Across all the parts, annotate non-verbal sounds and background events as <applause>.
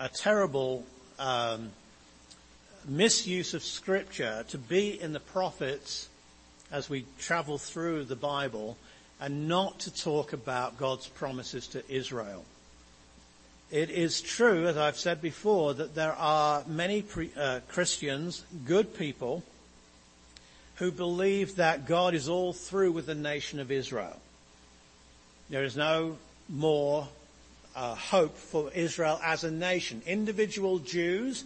a terrible um, misuse of scripture to be in the prophets as we travel through the Bible and not to talk about God's promises to Israel. It is true, as I've said before, that there are many pre, uh, Christians, good people, who believe that God is all through with the nation of Israel. There is no more uh, hope for Israel as a nation. Individual Jews,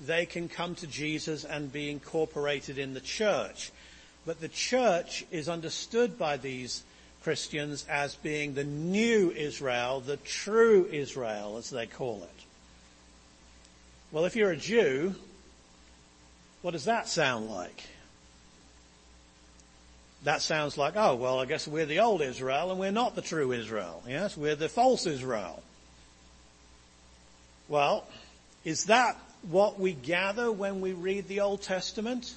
they can come to Jesus and be incorporated in the church. But the church is understood by these Christians as being the new Israel, the true Israel, as they call it. Well, if you're a Jew, what does that sound like? That sounds like, oh, well, I guess we're the old Israel and we're not the true Israel. Yes, we're the false Israel. Well, is that what we gather when we read the Old Testament?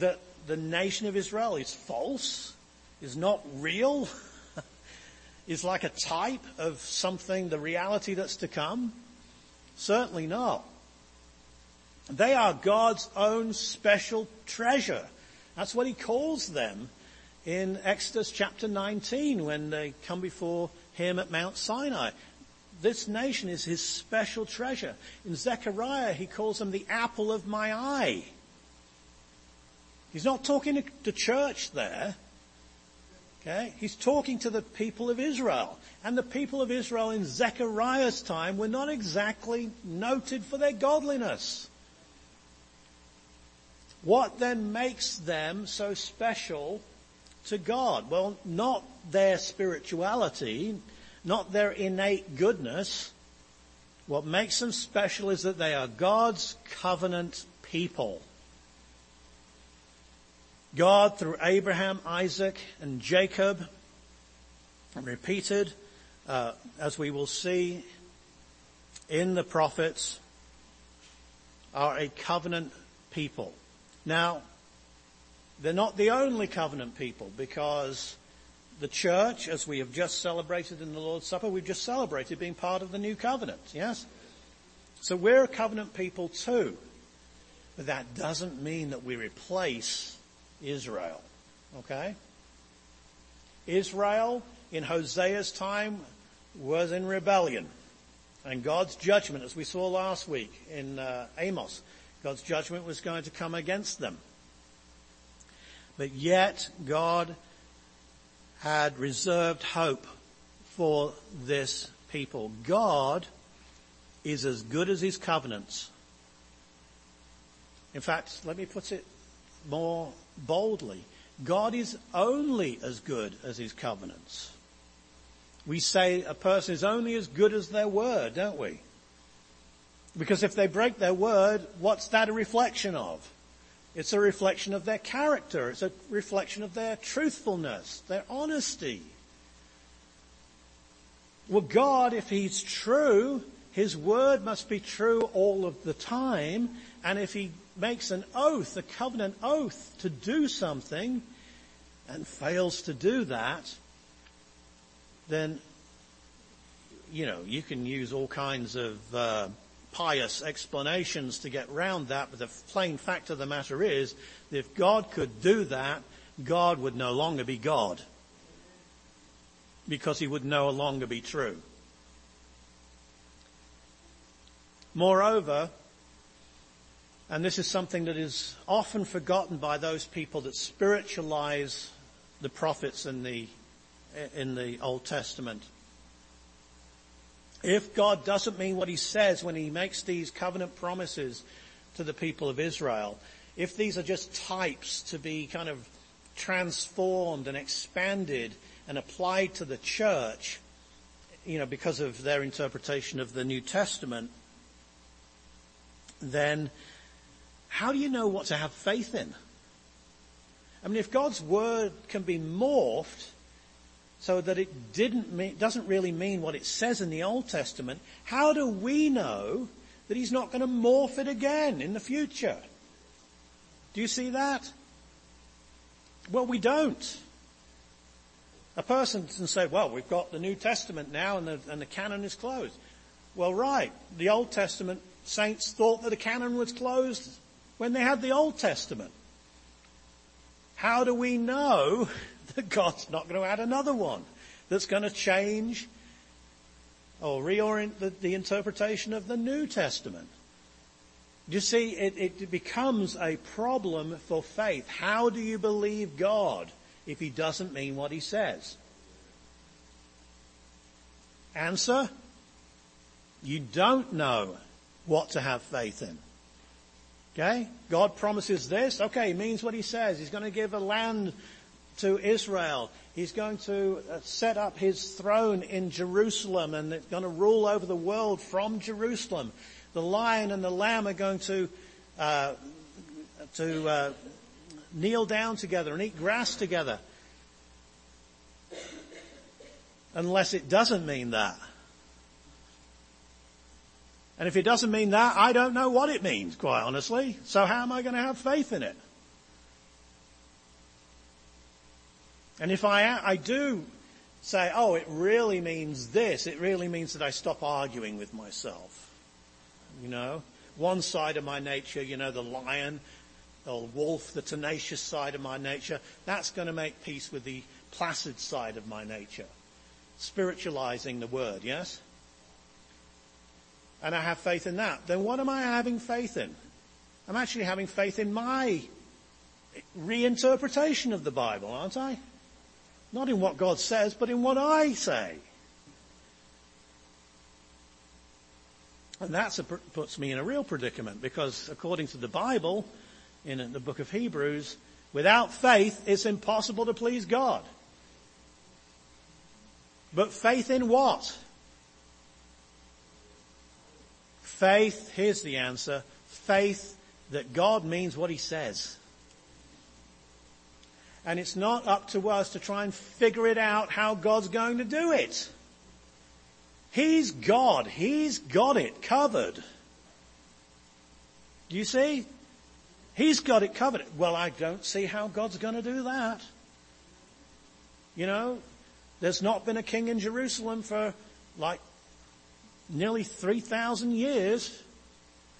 That the nation of Israel is false? Is not real? <laughs> is like a type of something, the reality that's to come? Certainly not. They are God's own special treasure. That's what he calls them in Exodus chapter 19 when they come before him at Mount Sinai. This nation is his special treasure. In Zechariah, he calls them the apple of my eye. He's not talking to the church there. Okay? He's talking to the people of Israel. And the people of Israel in Zechariah's time were not exactly noted for their godliness. What then makes them so special to God? Well, not their spirituality, not their innate goodness. What makes them special is that they are God's covenant people. God, through Abraham, Isaac, and Jacob, and repeated, uh, as we will see in the prophets, are a covenant people. Now, they're not the only covenant people because the church, as we have just celebrated in the Lord's Supper, we've just celebrated being part of the new covenant, yes? So we're a covenant people too. But that doesn't mean that we replace Israel, okay? Israel in Hosea's time was in rebellion. And God's judgment, as we saw last week in uh, Amos, God's judgment was going to come against them. But yet God had reserved hope for this people. God is as good as his covenants. In fact, let me put it more boldly. God is only as good as his covenants. We say a person is only as good as their word, don't we? Because if they break their word, what's that a reflection of? It's a reflection of their character. It's a reflection of their truthfulness, their honesty. Well, God, if He's true, His word must be true all of the time. And if He makes an oath, a covenant oath to do something, and fails to do that, then, you know, you can use all kinds of, uh, pious explanations to get round that, but the plain fact of the matter is, that if God could do that, God would no longer be God. Because he would no longer be true. Moreover, and this is something that is often forgotten by those people that spiritualize the prophets in the, in the Old Testament. If God doesn't mean what he says when he makes these covenant promises to the people of Israel, if these are just types to be kind of transformed and expanded and applied to the church, you know, because of their interpretation of the New Testament, then how do you know what to have faith in? I mean, if God's word can be morphed so that it didn't mean, doesn't really mean what it says in the Old Testament, how do we know that he's not going to morph it again in the future? Do you see that? Well, we don't. A person can say, well, we've got the New Testament now and the, and the canon is closed. Well, right. The Old Testament saints thought that the canon was closed when they had the Old Testament. How do we know <laughs> that God's not going to add another one that's going to change or reorient the, the interpretation of the New Testament? You see, it, it becomes a problem for faith. How do you believe God if he doesn't mean what he says? Answer? You don't know what to have faith in. Okay? God promises this. Okay, he means what he says. He's going to give a land to Israel. He's going to uh, set up his throne in Jerusalem and it's going to rule over the world from Jerusalem. The lion and the lamb are going to, uh, to uh, kneel down together and eat grass together. Unless it doesn't mean that. And if it doesn't mean that, I don't know what it means, quite honestly. So how am I going to have faith in it? And if I, I do say, oh, it really means this, it really means that I stop arguing with myself. You know, one side of my nature, you know, the lion, the wolf, the tenacious side of my nature, that's going to make peace with the placid side of my nature. Spiritualizing the word, yes? and I have faith in that, then what am I having faith in? I'm actually having faith in my reinterpretation of the Bible, aren't I? Not in what God says, but in what I say. And that puts me in a real predicament because according to the Bible, in the book of Hebrews, without faith it's impossible to please God. But faith in what? Faith, here's the answer, faith that God means what he says. And it's not up to us to try and figure it out how God's going to do it. He's God. He's got it covered. Do you see? He's got it covered. Well, I don't see how God's going to do that. You know, there's not been a king in Jerusalem for like nearly 3,000 years,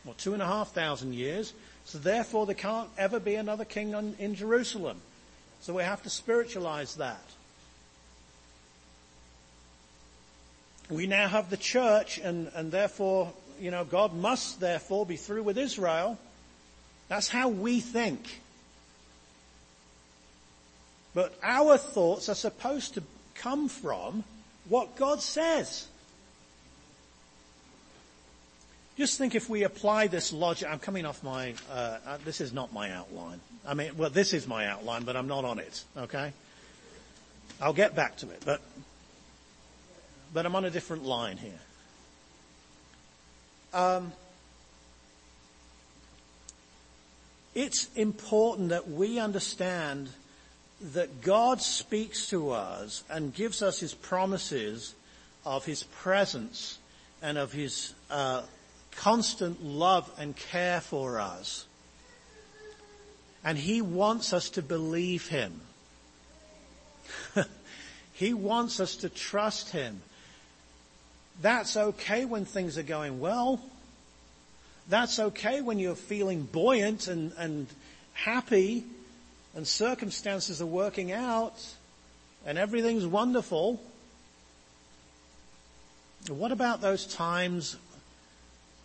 or two and a half thousand years, so therefore there can't ever be another king in Jerusalem. So we have to spiritualize that. We now have the church and, and therefore, you know, God must therefore be through with Israel. That's how we think. But our thoughts are supposed to come from what God says. Just think if we apply this logic, I'm coming off my, uh, uh, this is not my outline. I mean, well, this is my outline, but I'm not on it, okay? I'll get back to it, but, but I'm on a different line here. Um, it's important that we understand that God speaks to us and gives us His promises of His presence and of His uh, constant love and care for us. And He wants us to believe Him. <laughs> he wants us to trust Him. That's okay when things are going well. That's okay when you're feeling buoyant and, and happy and circumstances are working out and everything's wonderful. What about those times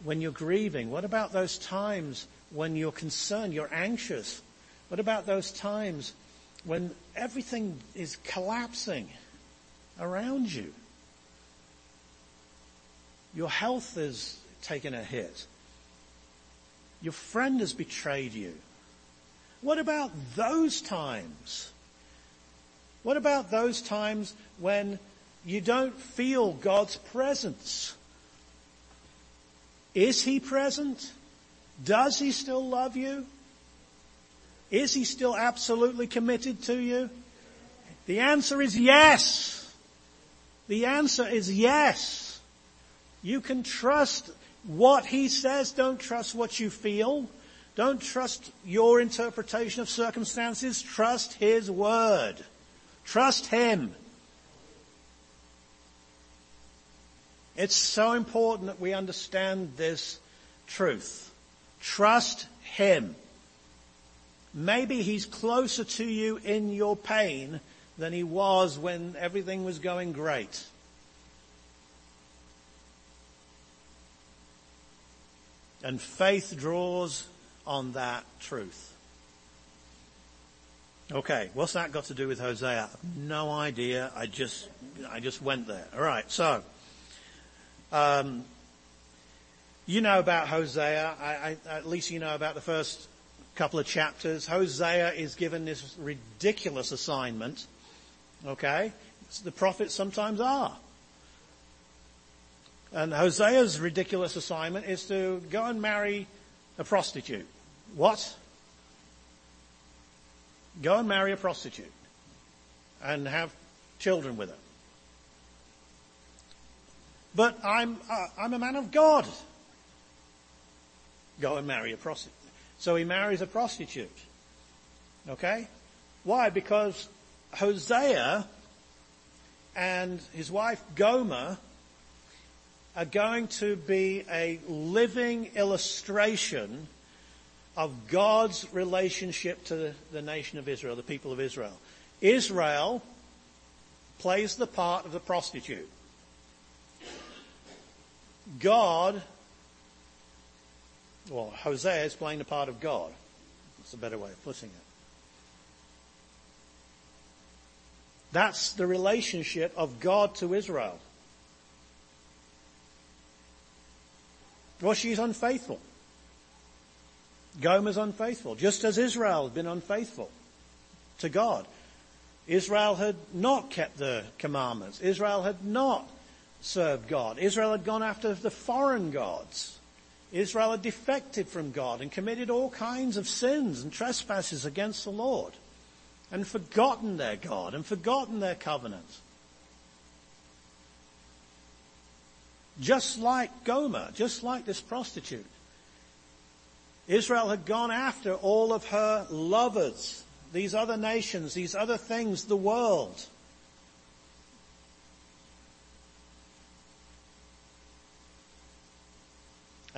when you're grieving? What about those times when you're concerned, you're anxious? What about those times when everything is collapsing around you? Your health is taking a hit. Your friend has betrayed you. What about those times? What about those times when you don't feel God's presence? Is he present? Does he still love you? Is he still absolutely committed to you? The answer is yes. The answer is yes. You can trust what he says. Don't trust what you feel. Don't trust your interpretation of circumstances. Trust his word. Trust him. It's so important that we understand this truth. Trust Him. Maybe He's closer to you in your pain than He was when everything was going great. And faith draws on that truth. Okay, what's that got to do with Hosea? No idea. I just, I just went there. All right, so um, you know about Hosea. I, I, at least you know about the first couple of chapters. Hosea is given this ridiculous assignment. Okay, the prophets sometimes are. And Hosea's ridiculous assignment is to go and marry a prostitute. What? Go and marry a prostitute and have children with her. But I'm, uh, I'm a man of God. Go and marry a prostitute. So he marries a prostitute. Okay? Why? Because Hosea and his wife Gomer are going to be a living illustration of God's relationship to the, the, nation of Israel, the people of Israel. Israel plays the part of the prostitute. God, well, Hosea is playing the part of God. That's a better way of putting it. That's the relationship of God to Israel. Well, she's unfaithful. Gomer's unfaithful, just as Israel had been unfaithful to God. Israel had not kept the commandments. Israel had not served God. Israel had gone after the foreign gods. Israel had defected from God and committed all kinds of sins and trespasses against the Lord and forgotten their God and forgotten their covenant. Just like Gomer, just like this prostitute. Israel had gone after all of her lovers, these other nations, these other things, the world.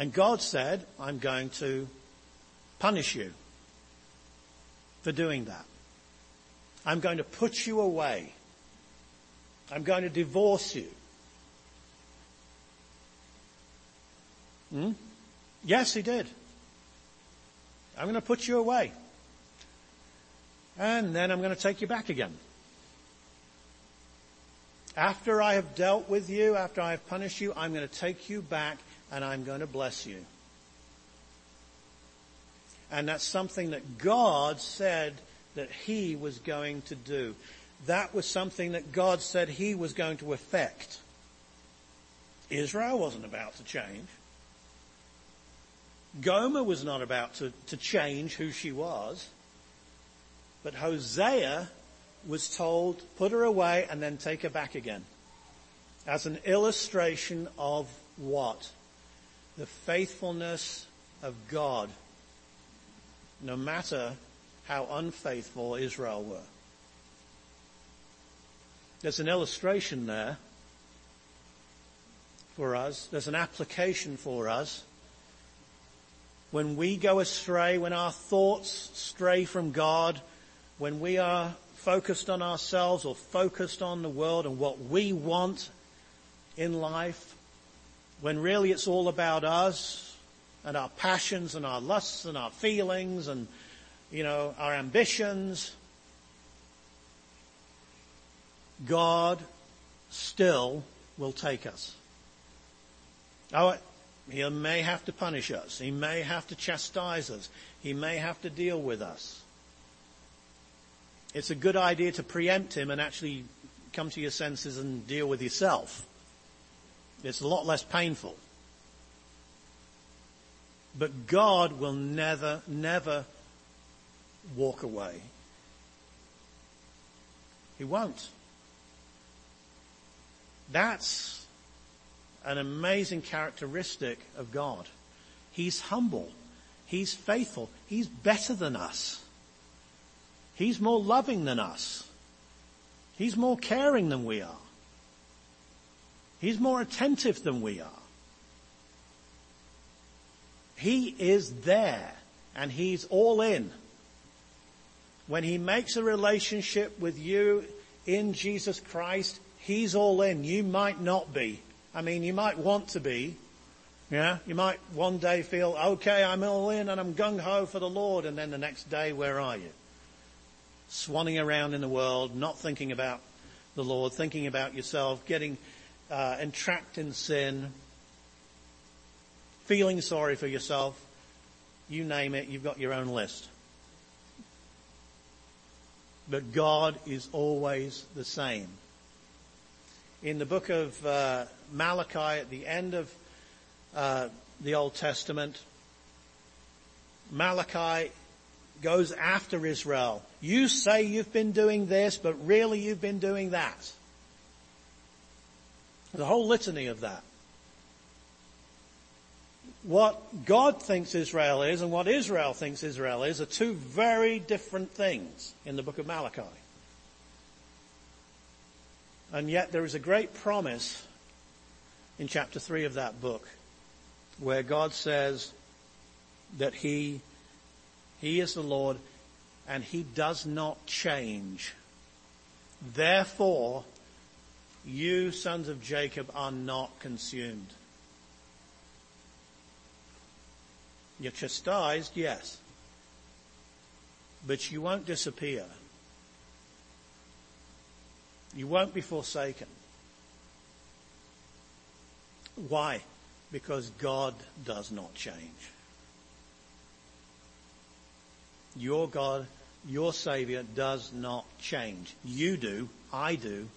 And God said, I'm going to punish you for doing that. I'm going to put you away. I'm going to divorce you. Hmm? Yes, he did. I'm going to put you away. And then I'm going to take you back again. After I have dealt with you, after I have punished you, I'm going to take you back and I'm going to bless you. And that's something that God said that He was going to do. That was something that God said He was going to effect. Israel wasn't about to change. Gomer was not about to, to change who she was. But Hosea was told, put her away and then take her back again. As an illustration of what? The faithfulness of God, no matter how unfaithful Israel were. There's an illustration there for us. There's an application for us when we go astray, when our thoughts stray from God, when we are focused on ourselves or focused on the world and what we want in life, when really it's all about us and our passions and our lusts and our feelings and, you know, our ambitions, God still will take us. Oh, he may have to punish us. He may have to chastise us. He may have to deal with us. It's a good idea to preempt him and actually come to your senses and deal with yourself. It's a lot less painful. But God will never, never walk away. He won't. That's an amazing characteristic of God. He's humble. He's faithful. He's better than us. He's more loving than us. He's more caring than we are. He's more attentive than we are. He is there and he's all in. When he makes a relationship with you in Jesus Christ, he's all in. You might not be. I mean, you might want to be. Yeah, you might one day feel, okay, I'm all in and I'm gung ho for the Lord. And then the next day, where are you? Swanning around in the world, not thinking about the Lord, thinking about yourself, getting uh, entrapped in sin, feeling sorry for yourself, you name it, you've got your own list. But God is always the same. In the book of uh, Malachi, at the end of uh, the Old Testament, Malachi goes after Israel. You say you've been doing this, but really you've been doing that. The whole litany of that. What God thinks Israel is and what Israel thinks Israel is are two very different things in the book of Malachi. And yet there is a great promise in chapter 3 of that book where God says that He, He is the Lord and He does not change. Therefore, you sons of Jacob are not consumed. You're chastised, yes. But you won't disappear. You won't be forsaken. Why? Because God does not change. Your God, your Savior does not change. You do. I do.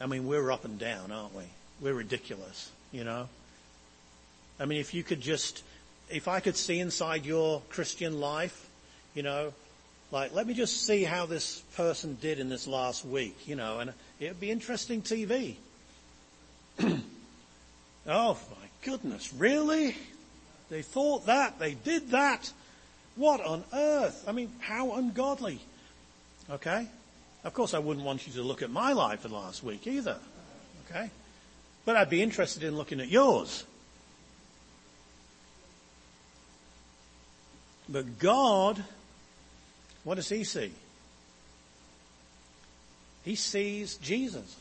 I mean, we're up and down, aren't we? We're ridiculous, you know? I mean, if you could just, if I could see inside your Christian life, you know, like, let me just see how this person did in this last week, you know, and it'd be interesting TV. <clears throat> oh my goodness, really? They thought that, they did that. What on earth? I mean, how ungodly. Okay? Of course, I wouldn't want you to look at my life for the last week either. Okay? But I'd be interested in looking at yours. But God, what does He see? He sees Jesus.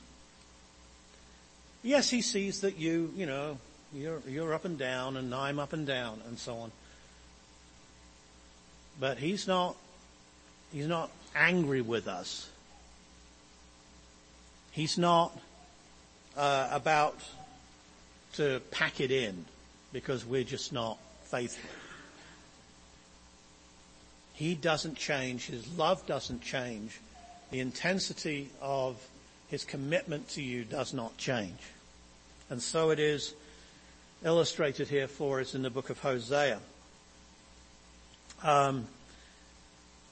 Yes, He sees that you, you know, you're, you're up and down and I'm up and down and so on. But He's not, He's not angry with us. He's not uh, about to pack it in because we're just not faithful. He doesn't change. His love doesn't change. The intensity of his commitment to you does not change. And so it is illustrated here for us in the book of Hosea. Um,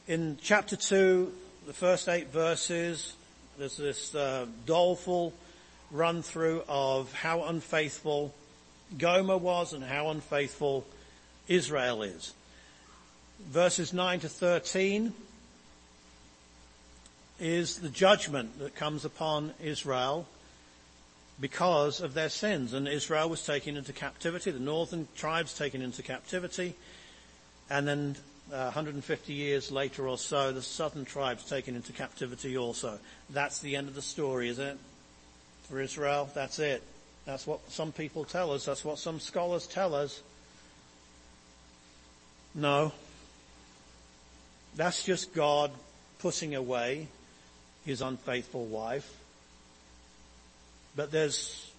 in chapter 2, the first eight verses, there's this uh, doleful run through of how unfaithful Gomer was and how unfaithful Israel is. Verses 9 to 13 is the judgment that comes upon Israel because of their sins. And Israel was taken into captivity, the northern tribes taken into captivity, and then Uh, 150 years later or so, the southern tribes taken into captivity also. That's the end of the story, isn't it? For Israel, that's it. That's what some people tell us. That's what some scholars tell us. No. That's just God putting away his unfaithful wife. But there's,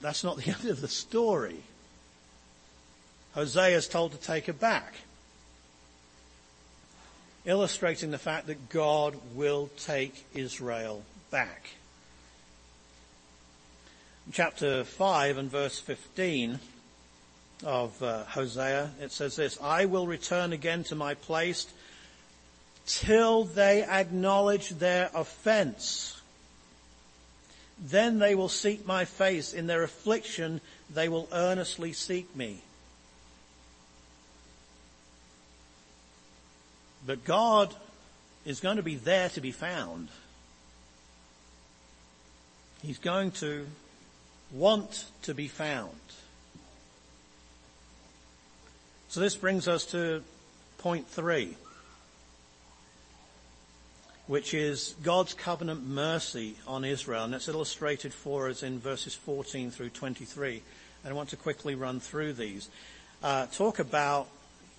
that's not the <laughs> end of the story. Hosea is told to take her back illustrating the fact that God will take Israel back. chapter 5 and verse 15 of uh, Hosea, it says this, I will return again to my place till they acknowledge their offense. Then they will seek my face. In their affliction, they will earnestly seek me. But God is going to be there to be found. He's going to want to be found. So this brings us to point three, which is God's covenant mercy on Israel. And it's illustrated for us in verses 14 through 23. And I want to quickly run through these. Uh, talk about,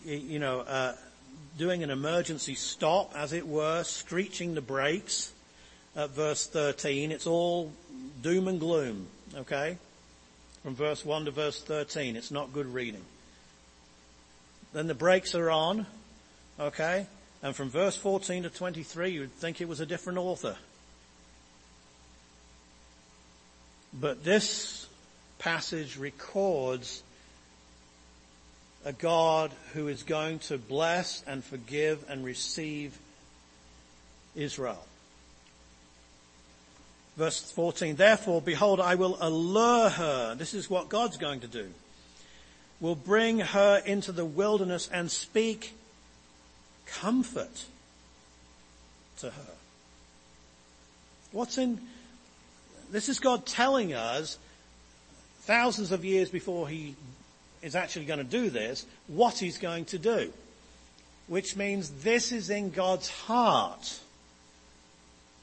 you know, uh, doing an emergency stop, as it were, screeching the brakes at verse 13. It's all doom and gloom, okay? From verse 1 to verse 13. It's not good reading. Then the brakes are on, okay? And from verse 14 to 23, you'd think it was a different author. But this passage records a God who is going to bless and forgive and receive Israel. Verse 14, therefore, behold, I will allure her. This is what God's going to do. Will bring her into the wilderness and speak comfort to her. What's in, this is God telling us thousands of years before he is actually going to do this, what he's going to do. Which means this is in God's heart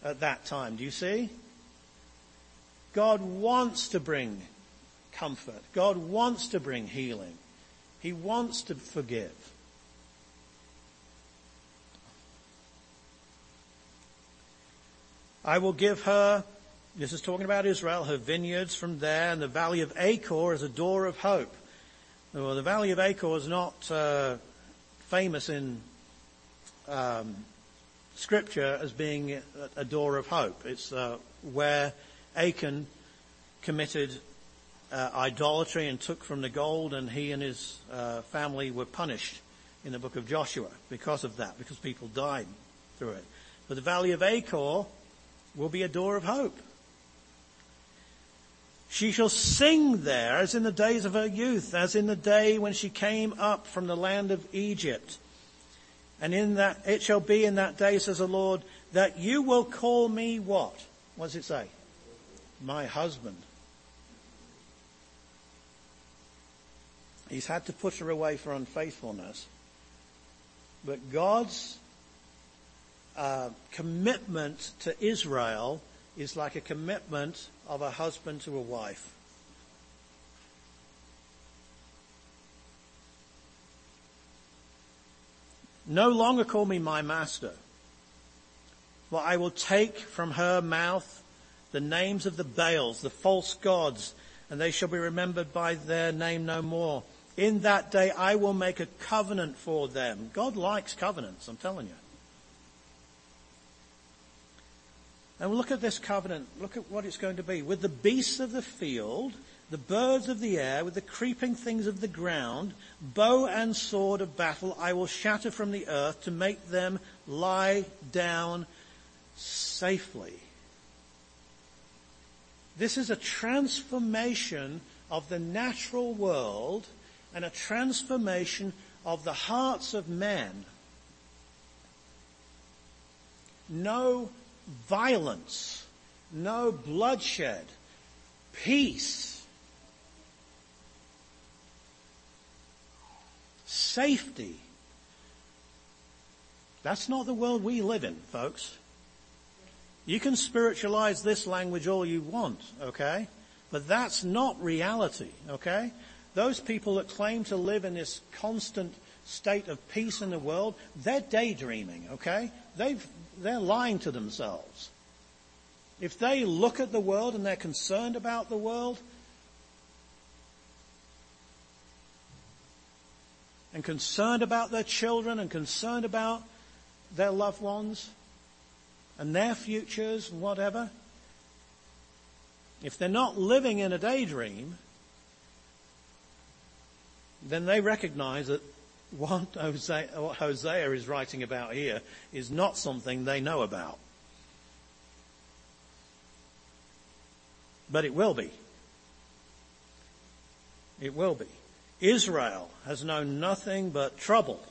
at that time. Do you see? God wants to bring comfort. God wants to bring healing. He wants to forgive. I will give her, this is talking about Israel, her vineyards from there, and the valley of Achor as a door of hope. Well, the Valley of Achor is not uh, famous in um, Scripture as being a, door of hope. It's uh, where Achan committed uh, idolatry and took from the gold, and he and his uh, family were punished in the book of Joshua because of that, because people died through it. But the Valley of Achor will be a door of hope. She shall sing there as in the days of her youth, as in the day when she came up from the land of Egypt. And in that, it shall be in that day, says the Lord, that you will call me what? What does it say? My husband. He's had to put her away for unfaithfulness. But God's uh, commitment to Israel is like a commitment of a husband to a wife. No longer call me my master, for I will take from her mouth the names of the Baals, the false gods, and they shall be remembered by their name no more. In that day I will make a covenant for them. God likes covenants, I'm telling you. And look at this covenant. Look at what it's going to be. With the beasts of the field, the birds of the air, with the creeping things of the ground, bow and sword of battle, I will shatter from the earth to make them lie down safely. This is a transformation of the natural world and a transformation of the hearts of men. No violence, no bloodshed, peace, safety. That's not the world we live in, folks. You can spiritualize this language all you want, okay? But that's not reality, okay? Those people that claim to live in this constant state of peace in the world, they're daydreaming, okay? They've, they're lying to themselves. If they look at the world and they're concerned about the world, and concerned about their children and concerned about their loved ones and their futures and whatever, if they're not living in a daydream, then they recognize that what Hosea, what Hosea is writing about here is not something they know about. But it will be. It will be. Israel has known nothing but trouble.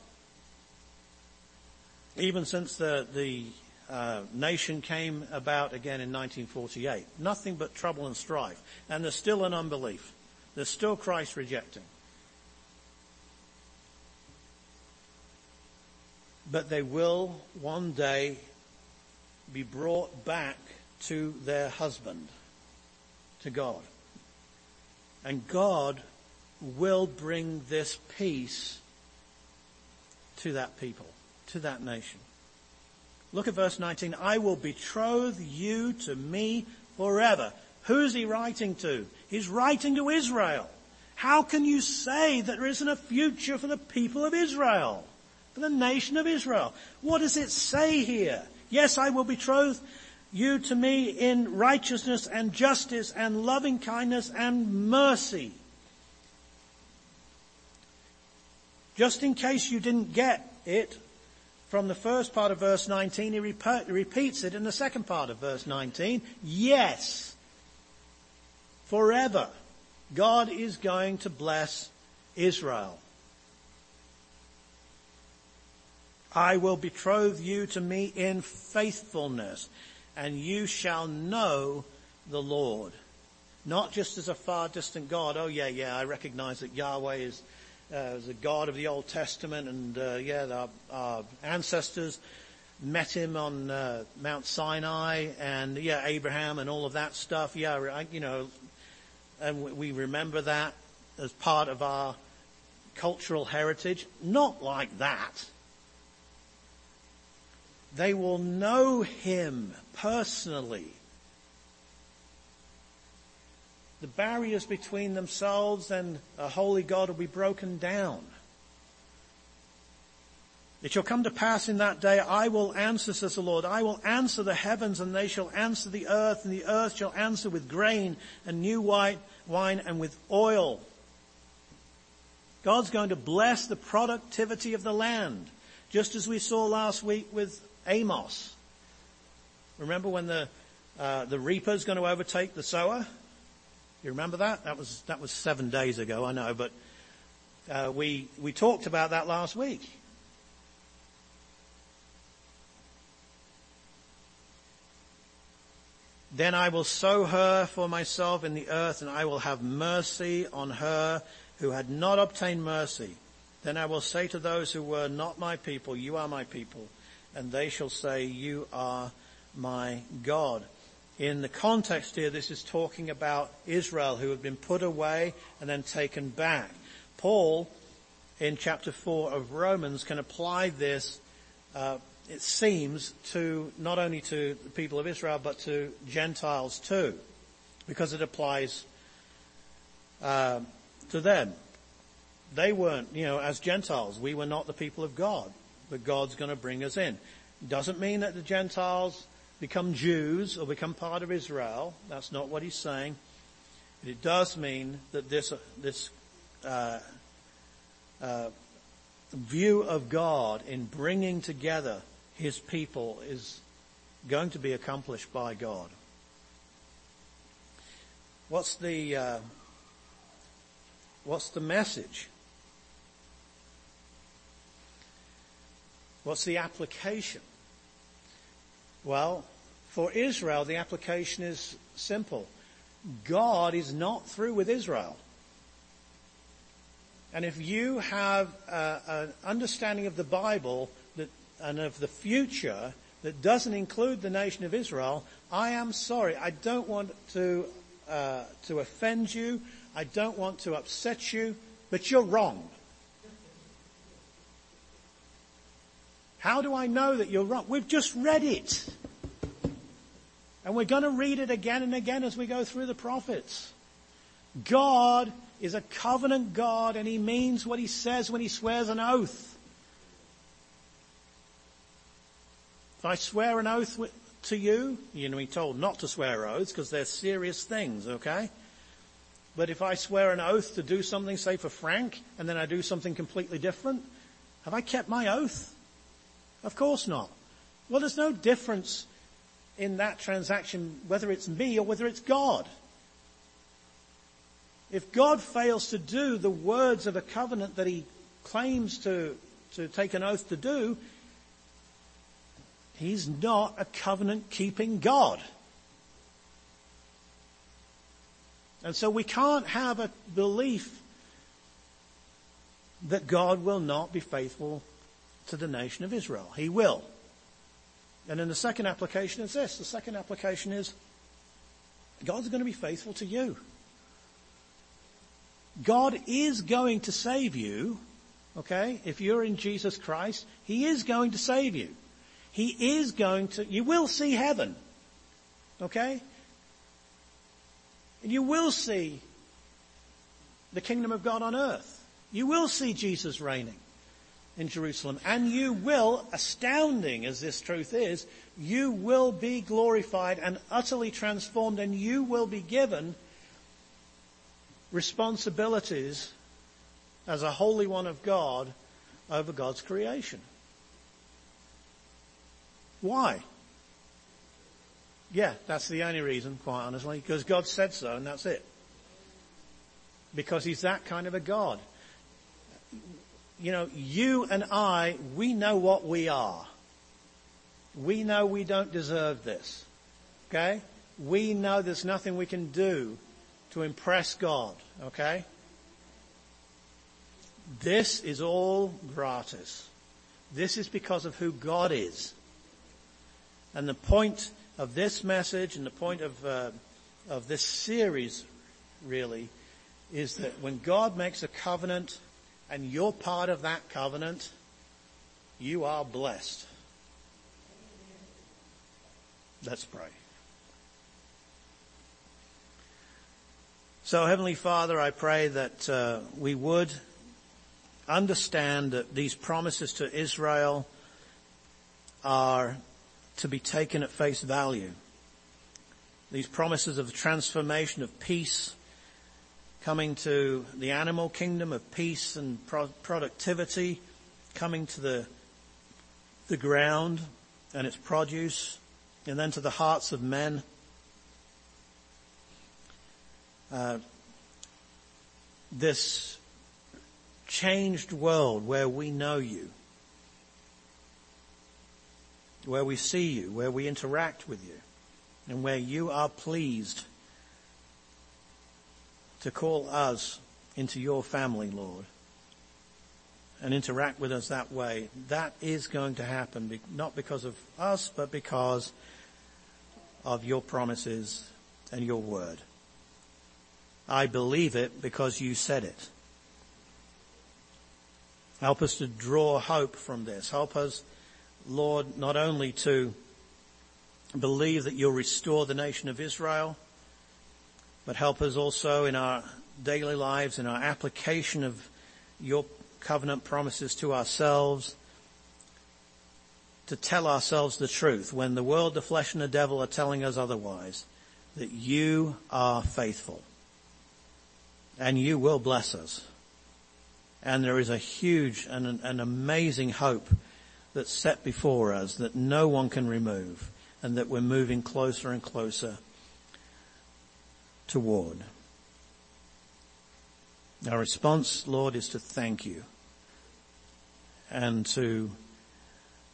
Even since the, the uh, nation came about again in 1948. Nothing but trouble and strife. And there's still an unbelief. There's still Christ rejecting. But they will one day be brought back to their husband, to God. And God will bring this peace to that people, to that nation. Look at verse 19. I will betroth you to me forever. Who's he writing to? He's writing to Israel. How can you say that there isn't a future for the people of Israel? For the nation of Israel? What does it say here? Yes, I will betroth you to me in righteousness and justice and loving kindness and mercy. Just in case you didn't get it from the first part of verse 19, he repeats it in the second part of verse 19. Yes, forever, God is going to bless Israel. I will betroth you to me in faithfulness, and you shall know the Lord. Not just as a far distant God. Oh yeah, yeah, I recognize that Yahweh is, uh, a God of the Old Testament, and uh, yeah, our, our, ancestors met him on uh, Mount Sinai, and yeah, Abraham and all of that stuff. Yeah, you know, and we remember that as part of our cultural heritage. Not like that. They will know him personally. The barriers between themselves and a holy God will be broken down. It shall come to pass in that day, I will answer, says the Lord, I will answer the heavens and they shall answer the earth and the earth shall answer with grain and new wine and with oil. God's going to bless the productivity of the land, just as we saw last week with Amos. Remember when the uh, the reaper's going to overtake the sower? You remember that? That was that was seven days ago, I know, but uh, we we talked about that last week. Then I will sow her for myself in the earth, and I will have mercy on her who had not obtained mercy. Then I will say to those who were not my people, you are my people and they shall say, you are my God. In the context here, this is talking about Israel who had been put away and then taken back. Paul, in chapter 4 of Romans, can apply this, uh, it seems, to not only to the people of Israel, but to Gentiles too, because it applies uh, to them. They weren't, you know, as Gentiles, we were not the people of God but God's going to bring us in. Doesn't mean that the Gentiles become Jews or become part of Israel. That's not what he's saying. But it does mean that this, this, uh, uh, view of God in bringing together his people is going to be accomplished by God. What's the, uh, what's the message? What's the application? Well, for Israel, the application is simple. God is not through with Israel. And if you have an understanding of the Bible that, and of the future that doesn't include the nation of Israel, I am sorry. I don't want to, uh, to offend you. I don't want to upset you, but you're wrong. How do I know that you're wrong? We've just read it. And we're going to read it again and again as we go through the prophets. God is a covenant God and he means what he says when he swears an oath. If I swear an oath to you, you know, be told not to swear oaths because they're serious things, okay? But if I swear an oath to do something, say for Frank, and then I do something completely different, have I kept my oath? Of course not. Well, there's no difference in that transaction whether it's me or whether it's God. If God fails to do the words of a covenant that he claims to, to take an oath to do, He's not a covenant keeping God. And so we can't have a belief that God will not be faithful to the nation of Israel. He will. And then the second application is this. The second application is God's going to be faithful to you. God is going to save you, okay? If you're in Jesus Christ, He is going to save you. He is going to, you will see heaven, okay? And you will see the kingdom of God on earth. You will see Jesus reigning in Jerusalem. And you will, astounding as this truth is, you will be glorified and utterly transformed and you will be given responsibilities as a holy one of God over God's creation. Why? Yeah, that's the only reason, quite honestly, because God said so and that's it. Because He's that kind of a God. You know, you and I, we know what we are. We know we don't deserve this. Okay? We know there's nothing we can do to impress God. Okay? This is all gratis. This is because of who God is. And the point of this message and the point of, uh, of this series really is that when God makes a covenant and you're part of that covenant, you are blessed. Let's pray. So Heavenly Father, I pray that uh, we would understand that these promises to Israel are to be taken at face value. These promises of transformation of peace coming to the animal kingdom of peace and pro- productivity, coming to the, the ground and its produce, and then to the hearts of men. Uh, this changed world where we know you where we see you, where we interact with you, and where you are pleased to call us into your family, Lord, and interact with us that way. That is going to happen, not because of us, but because of your promises and your word. I believe it because you said it. Help us to draw hope from this. Help us Lord, not only to believe that you'll restore the nation of Israel, but help us also in our daily lives, in our application of your covenant promises to ourselves, to tell ourselves the truth when the world, the flesh and the devil are telling us otherwise, that you are faithful and you will bless us. And there is a huge and an, amazing hope that's set before us that no one can remove and that we're moving closer and closer toward. Our response, Lord, is to thank you and to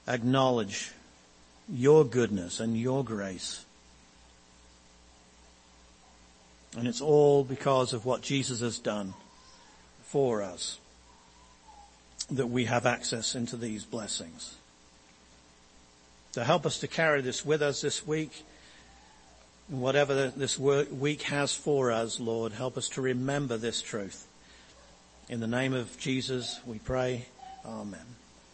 acknowledge your goodness and your grace. And it's all because of what Jesus has done for us that we have access into these blessings. To help us to carry this with us this week, whatever this week has for us, Lord, help us to remember this truth. In the name of Jesus, we pray. Amen.